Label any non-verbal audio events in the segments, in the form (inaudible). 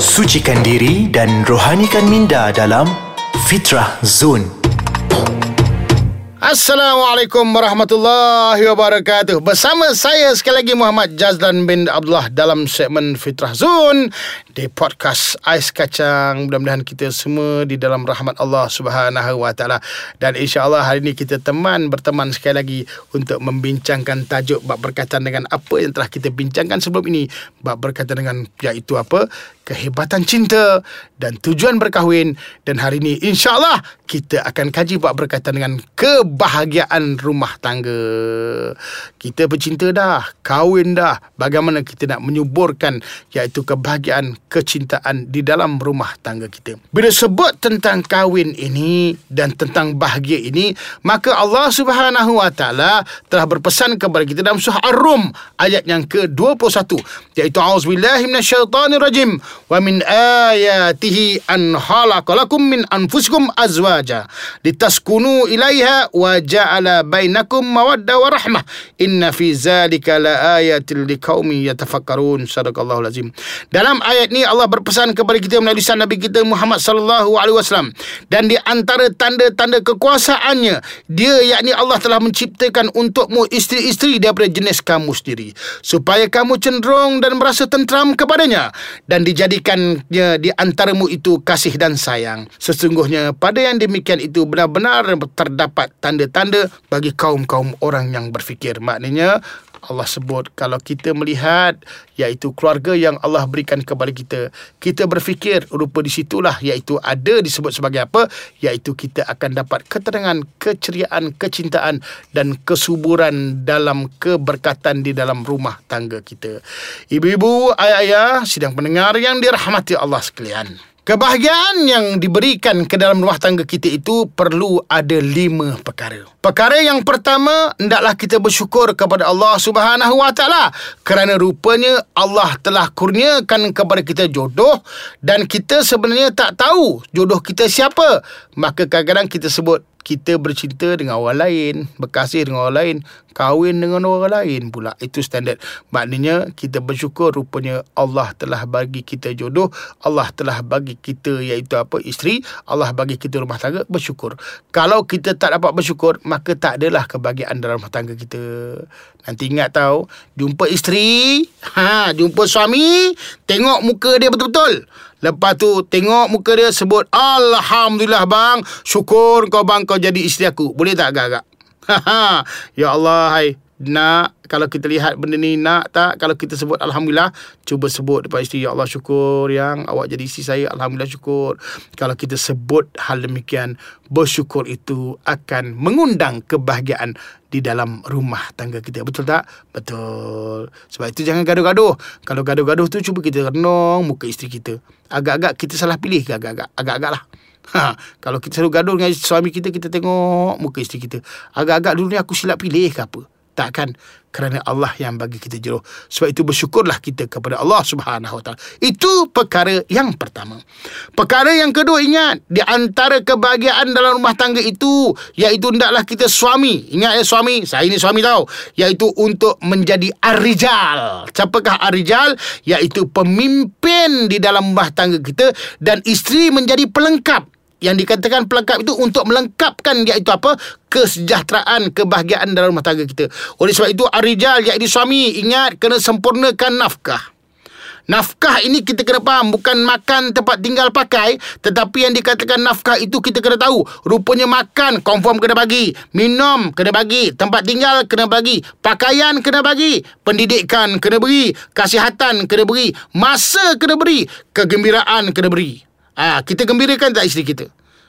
Sucikan diri dan rohanikan minda dalam Fitrah Zone. Assalamualaikum warahmatullahi wabarakatuh. Bersama saya sekali lagi Muhammad Jazlan bin Abdullah dalam segmen Fitrah Zone di podcast Ais Kacang. Mudah-mudahan kita semua di dalam rahmat Allah Subhanahu wa taala. Dan insya-Allah hari ini kita teman berteman sekali lagi untuk membincangkan tajuk bab berkaitan dengan apa yang telah kita bincangkan sebelum ini. Bab berkaitan dengan iaitu apa? Kehebatan cinta dan tujuan berkahwin dan hari ini insya-Allah kita akan kaji bab berkaitan dengan kebahagiaan rumah tangga. Kita bercinta dah, kahwin dah. Bagaimana kita nak menyuburkan iaitu kebahagiaan, kecintaan di dalam rumah tangga kita. Bila sebut tentang kahwin ini dan tentang bahagia ini, maka Allah Subhanahu Wa Taala telah berpesan kepada kita dalam surah Ar-Rum ayat yang ke-21 iaitu auzubillahi minasyaitonirrajim wa min ayatihi an khalaqalakum min anfusikum azwaja litaskunu ilaiha wa ja'ala bainakum mawadda wa rahmah. Inna fi zalika la ayatil liqaumin yatafakkarun. Sadaqallahu lazim dalam ayat ni Allah berpesan kepada kita melalui lisan Nabi kita Muhammad sallallahu alaihi wasallam. Dan di antara tanda-tanda kekuasaannya dia yakni Allah telah menciptakan untukmu isteri-isteri daripada jenis kamu sendiri supaya kamu cenderung dan merasa tenteram kepadanya. Dan dijadikannya di antaramu itu kasih dan sayang. Sesungguhnya pada yang demikian itu benar-benar terdapat tanda-tanda bagi kaum-kaum orang yang berfikir. Maknanya Allah sebut kalau kita melihat iaitu keluarga yang Allah berikan kepada kita kita berfikir rupa di situlah iaitu ada disebut sebagai apa? Iaitu kita akan dapat ketenangan keceriaan kecintaan dan kesuburan dalam keberkatan di dalam rumah tangga kita. Ibu-ibu ayah-ayah sidang pendengar yang dirahmati Allah sekalian Kebahagiaan yang diberikan ke dalam rumah tangga kita itu perlu ada lima perkara. Perkara yang pertama, hendaklah kita bersyukur kepada Allah Subhanahu Wa Taala kerana rupanya Allah telah kurniakan kepada kita jodoh dan kita sebenarnya tak tahu jodoh kita siapa. Maka kadang-kadang kita sebut kita bercinta dengan orang lain, berkasih dengan orang lain, kahwin dengan orang lain pula. Itu standard. Maknanya kita bersyukur rupanya Allah telah bagi kita jodoh, Allah telah bagi kita iaitu apa? Isteri, Allah bagi kita rumah tangga, bersyukur. Kalau kita tak dapat bersyukur, maka tak adalah kebahagiaan dalam rumah tangga kita. Nanti ingat tahu, jumpa isteri, ha, jumpa suami, tengok muka dia betul-betul. Lepas tu tengok muka dia sebut Alhamdulillah bang. Syukur kau bang kau jadi isteri aku. Boleh tak agak-agak? (laughs) Ya Allah hai Nak Kalau kita lihat benda ni Nak tak Kalau kita sebut Alhamdulillah Cuba sebut depan isteri Ya Allah syukur yang Awak jadi isteri saya Alhamdulillah syukur Kalau kita sebut hal demikian Bersyukur itu Akan mengundang kebahagiaan di dalam rumah tangga kita. Betul tak? Betul. Sebab itu jangan gaduh-gaduh. Kalau gaduh-gaduh tu cuba kita renung muka isteri kita. Agak-agak kita salah pilih ke agak-agak? Agak-agak lah. (laughs) Ha, kalau kita selalu gaduh dengan suami kita, kita tengok muka isteri kita. Agak-agak dulu ni aku silap pilih ke apa? Takkan kerana Allah yang bagi kita jodoh. Sebab itu bersyukurlah kita kepada Allah Subhanahu Wa Taala. Itu perkara yang pertama. Perkara yang kedua ingat di antara kebahagiaan dalam rumah tangga itu iaitu hendaklah kita suami. Ingat ya suami, saya ini suami tahu, iaitu untuk menjadi arijal. Siapakah arijal? Iaitu pemimpin di dalam rumah tangga kita dan isteri menjadi pelengkap yang dikatakan pelengkap itu untuk melengkapkan iaitu apa? Kesejahteraan kebahagiaan dalam rumah tangga kita. Oleh sebab itu arijal iaitu suami ingat kena sempurnakan nafkah. Nafkah ini kita kena faham Bukan makan tempat tinggal pakai Tetapi yang dikatakan nafkah itu kita kena tahu. Rupanya makan confirm kena bagi. Minum kena bagi. Tempat tinggal kena bagi. Pakaian kena bagi. Pendidikan kena beri. Kasihatan kena beri. Masa kena beri. Kegembiraan kena beri Ah, kita gembirakan tak isteri kita?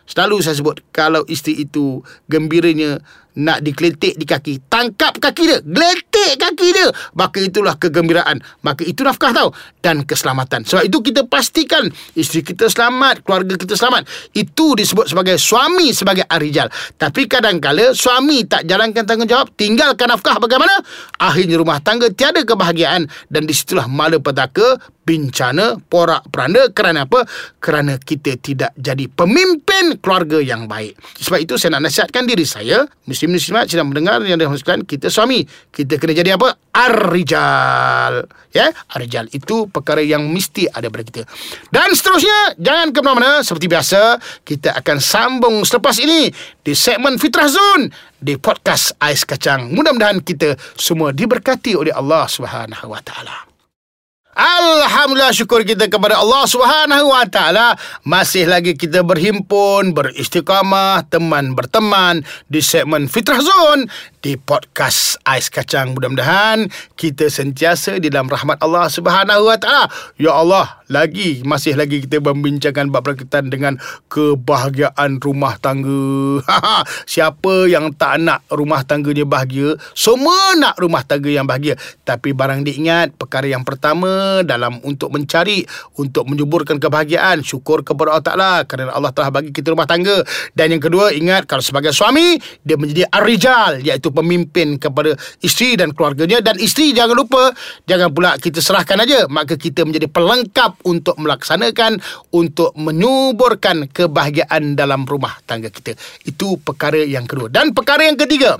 Selalu saya sebut kalau isteri itu gembiranya nak dikletik di kaki, tangkap kaki dia, geletik kaki dia, maka itulah kegembiraan. Maka itu nafkah tahu dan keselamatan. Sebab itu kita pastikan isteri kita selamat, keluarga kita selamat. Itu disebut sebagai suami sebagai arijal. Tapi kadang-kala suami tak jalankan tanggungjawab, tinggalkan nafkah bagaimana? Akhirnya rumah tangga tiada kebahagiaan dan disitulah malapetaka bencana, porak peranda kerana apa? Kerana kita tidak jadi pemimpin keluarga yang baik. Sebab itu saya nak nasihatkan diri saya, Muslim Muslimat sedang mendengar yang dimaksudkan kita suami. Kita kena jadi apa? Ar-rijal. Ya, ar-rijal itu perkara yang mesti ada pada kita. Dan seterusnya, jangan ke mana-mana seperti biasa, kita akan sambung selepas ini di segmen Fitrah Zone di podcast Ais Kacang. Mudah-mudahan kita semua diberkati oleh Allah Subhanahu Wa Taala. Alhamdulillah syukur kita kepada Allah Subhanahu Wa Taala masih lagi kita berhimpun beristiqamah teman berteman di segmen Fitrah Zone di podcast Ais Kacang. Mudah-mudahan kita sentiasa di dalam rahmat Allah Subhanahu Wa Taala. Ya Allah, lagi masih lagi kita membincangkan bab berkaitan dengan kebahagiaan rumah tangga. (laughs) Siapa yang tak nak rumah tangganya bahagia? Semua nak rumah tangga yang bahagia. Tapi barang diingat perkara yang pertama dalam untuk mencari untuk menyuburkan kebahagiaan syukur kepada Allah Taala kerana Allah telah bagi kita rumah tangga. Dan yang kedua ingat kalau sebagai suami dia menjadi ar-rijal iaitu pemimpin kepada isteri dan keluarganya dan isteri jangan lupa jangan pula kita serahkan aja maka kita menjadi pelengkap untuk melaksanakan untuk menyuburkan kebahagiaan dalam rumah tangga kita. Itu perkara yang kedua. Dan perkara yang ketiga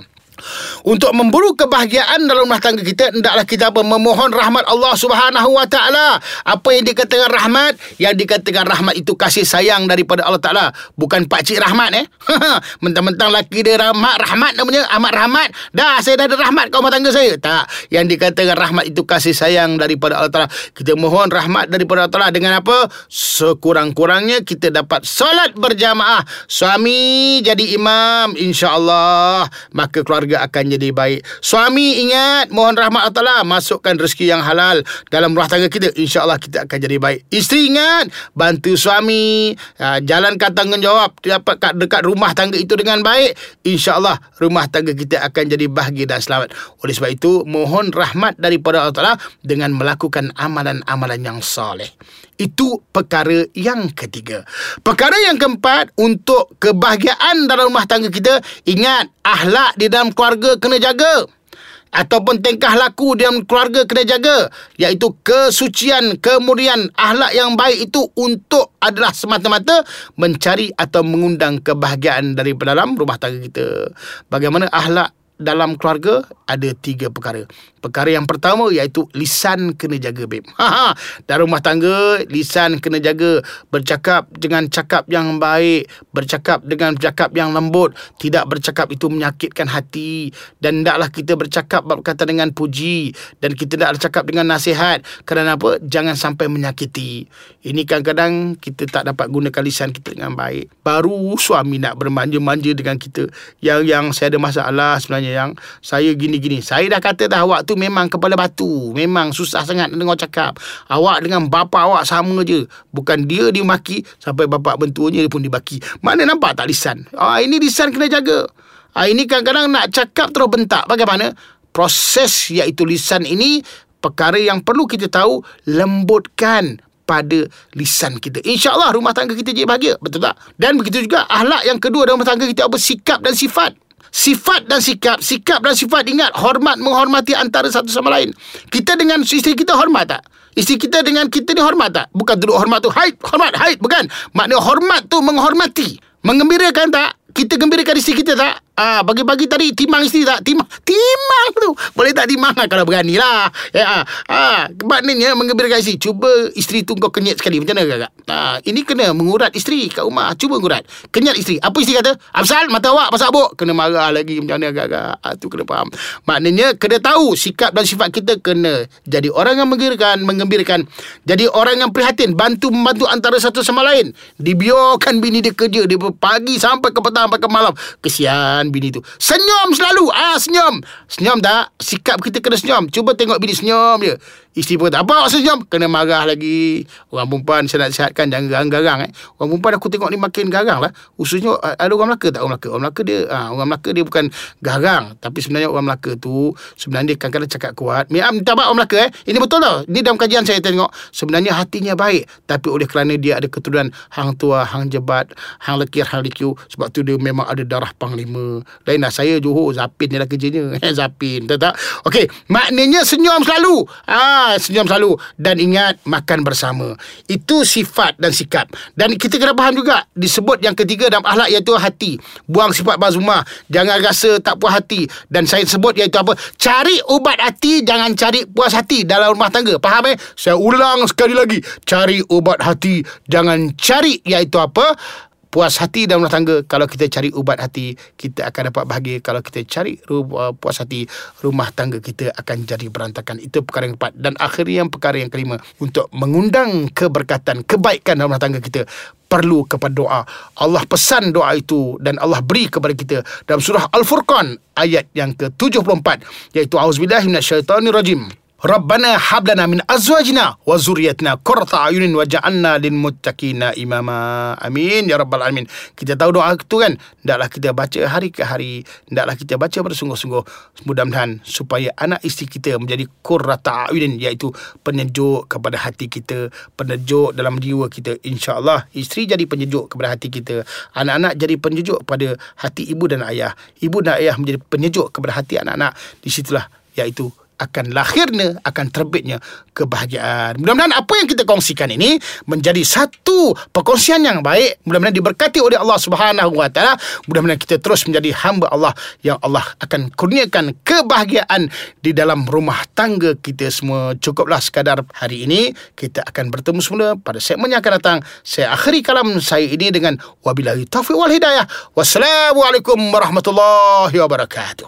untuk memburu kebahagiaan dalam rumah tangga kita hendaklah kita memohon rahmat Allah Subhanahu wa taala. Apa yang dikatakan rahmat? Yang dikatakan rahmat itu kasih sayang daripada Allah Taala, bukan pak cik rahmat eh. (laughs) Mentang-mentang laki dia rahmat, rahmat namanya amat rahmat. Dah saya dah ada rahmat kat rumah tangga saya. Tak. Yang dikatakan rahmat itu kasih sayang daripada Allah Taala. Kita mohon rahmat daripada Allah Taala dengan apa? Sekurang-kurangnya kita dapat solat berjamaah. Suami jadi imam insya-Allah, maka keluarga keluarga akan jadi baik. Suami ingat mohon rahmat Allah Taala masukkan rezeki yang halal dalam rumah tangga kita. Insya-Allah kita akan jadi baik. Isteri ingat bantu suami uh, jalankan tanggungjawab dapat kat dekat rumah tangga itu dengan baik. Insya-Allah rumah tangga kita akan jadi bahagia dan selamat. Oleh sebab itu mohon rahmat daripada Allah Taala dengan melakukan amalan-amalan yang soleh. Itu perkara yang ketiga. Perkara yang keempat untuk kebahagiaan dalam rumah tangga kita, ingat ahlak di dalam keluarga kena jaga ataupun tingkah laku dalam keluarga kena jaga iaitu kesucian kemudian ahlak yang baik itu untuk adalah semata-mata mencari atau mengundang kebahagiaan dari dalam rumah tangga kita bagaimana ahlak dalam keluarga ada tiga perkara. Perkara yang pertama iaitu lisan kena jaga, babe. (laughs) Ha, ha. Dalam rumah tangga, lisan kena jaga. Bercakap dengan cakap yang baik. Bercakap dengan cakap yang lembut. Tidak bercakap itu menyakitkan hati. Dan tidaklah kita bercakap berkata dengan puji. Dan kita tidak bercakap dengan nasihat. Kerana apa? Jangan sampai menyakiti. Ini kadang-kadang kita tak dapat gunakan lisan kita dengan baik. Baru suami nak bermanja-manja dengan kita. Yang yang saya ada masalah sebenarnya yang saya gini-gini. Saya dah kata dah awak tu memang kepala batu. Memang susah sangat dengar cakap. Awak dengan bapa awak sama je. Bukan dia dimaki sampai bapa bentuanya dia pun dibaki. Mana nampak tak lisan? Ah ini lisan kena jaga. Ah ini kadang-kadang nak cakap terus bentak. Bagaimana? Proses iaitu lisan ini perkara yang perlu kita tahu lembutkan pada lisan kita. InsyaAllah rumah tangga kita jadi bahagia. Betul tak? Dan begitu juga ahlak yang kedua dalam rumah tangga kita apa? Sikap dan sifat sifat dan sikap. Sikap dan sifat. Ingat hormat menghormati antara satu sama lain. Kita dengan isteri kita hormat tak? Isteri kita dengan kita ni hormat tak? Bukan duduk hormat tu haid hormat haid. Bukan. Makna hormat tu menghormati. Mengembirakan tak kita gembirakan isteri kita tak Ah, bagi-bagi tadi timang isteri tak? Timang. Timang tu. Boleh tak timang lah kalau berani lah. Ya, ah. ah. Maknanya mengembirakan isteri. Cuba isteri tu kau kenyat sekali. Macam mana kakak? Ah, ini kena mengurat isteri kat rumah. Cuba mengurat. Kenyat isteri. Apa isteri kata? Absal, mata awak pasal abuk. Kena marah lagi. Macam mana kakak? Ah, tu kena faham. Maknanya kena tahu sikap dan sifat kita kena jadi orang yang mengembirakan. Mengembirakan. Jadi orang yang prihatin. Bantu membantu antara satu sama lain. Dibiarkan bini dia kerja. Dia pagi sampai ke petang sampai ke malam. Kesian bini tu. Senyum selalu. Ah senyum. Senyum tak? Sikap kita kena senyum. Cuba tengok bini senyum je. Isteri pun kata, apa senyum? Kena marah lagi. Orang perempuan saya nak sihatkan jangan garang-garang. Eh. Orang perempuan aku tengok ni makin garang lah. Khususnya ada orang Melaka tak orang Melaka? Orang Melaka dia, ha, orang Melaka dia bukan garang. Tapi sebenarnya orang Melaka tu, sebenarnya dia kadang-kadang cakap kuat. Minta maaf orang Melaka eh. Ini betul tau. Ini dalam kajian saya tengok. Sebenarnya hatinya baik. Tapi oleh kerana dia ada keturunan hang tua, hang jebat, hang lekir, hang likiu. Sebab tu dia memang ada darah panglima. Lain lah saya Johor, Zapin ni lah (laughs) kerjanya. Zapin, tahu tak? Okey, maknanya senyum selalu. Ha, senyum selalu dan ingat makan bersama. Itu sifat dan sikap. Dan kita kena faham juga disebut yang ketiga dalam akhlak iaitu hati. Buang sifat bazumah, jangan rasa tak puas hati dan saya sebut iaitu apa? Cari ubat hati, jangan cari puas hati dalam rumah tangga. Faham eh? Saya ulang sekali lagi. Cari ubat hati, jangan cari iaitu apa? Puas hati dalam rumah tangga. Kalau kita cari ubat hati kita akan dapat bahagia. Kalau kita cari uh, puas hati rumah tangga kita akan jadi berantakan. Itu perkara yang keempat dan akhirnya yang perkara yang kelima untuk mengundang keberkatan kebaikan dalam rumah tangga kita perlu kepada doa. Allah pesan doa itu dan Allah beri kepada kita dalam surah Al-Furqan ayat yang ke-74 iaitu auzubillahi minasyaitonirrajim Rabbana hablana min azwajina wa zurriyatina qurrata ayunin waj'alna lil muttaqina imama. Amin ya rabbal alamin. Kita tahu doa itu kan, hendaklah kita baca hari ke hari, hendaklah kita baca bersungguh-sungguh. Mudah-mudahan supaya anak isteri kita menjadi qurrata ayunin iaitu penyejuk kepada hati kita, penyejuk dalam jiwa kita. Insya-Allah isteri jadi penyejuk kepada hati kita, anak-anak jadi penyejuk kepada hati ibu dan ayah. Ibu dan ayah menjadi penyejuk kepada hati anak-anak. Di situlah iaitu akan lahirnya akan terbitnya kebahagiaan. Mudah-mudahan apa yang kita kongsikan ini menjadi satu perkongsian yang baik. Mudah-mudahan diberkati oleh Allah Subhanahu Wa Taala. Mudah-mudahan kita terus menjadi hamba Allah yang Allah akan kurniakan kebahagiaan di dalam rumah tangga kita semua. Cukuplah sekadar hari ini kita akan bertemu semula pada segmen yang akan datang. Saya akhiri kalam saya ini dengan wabillahi taufiq wal hidayah. Wassalamualaikum warahmatullahi wabarakatuh.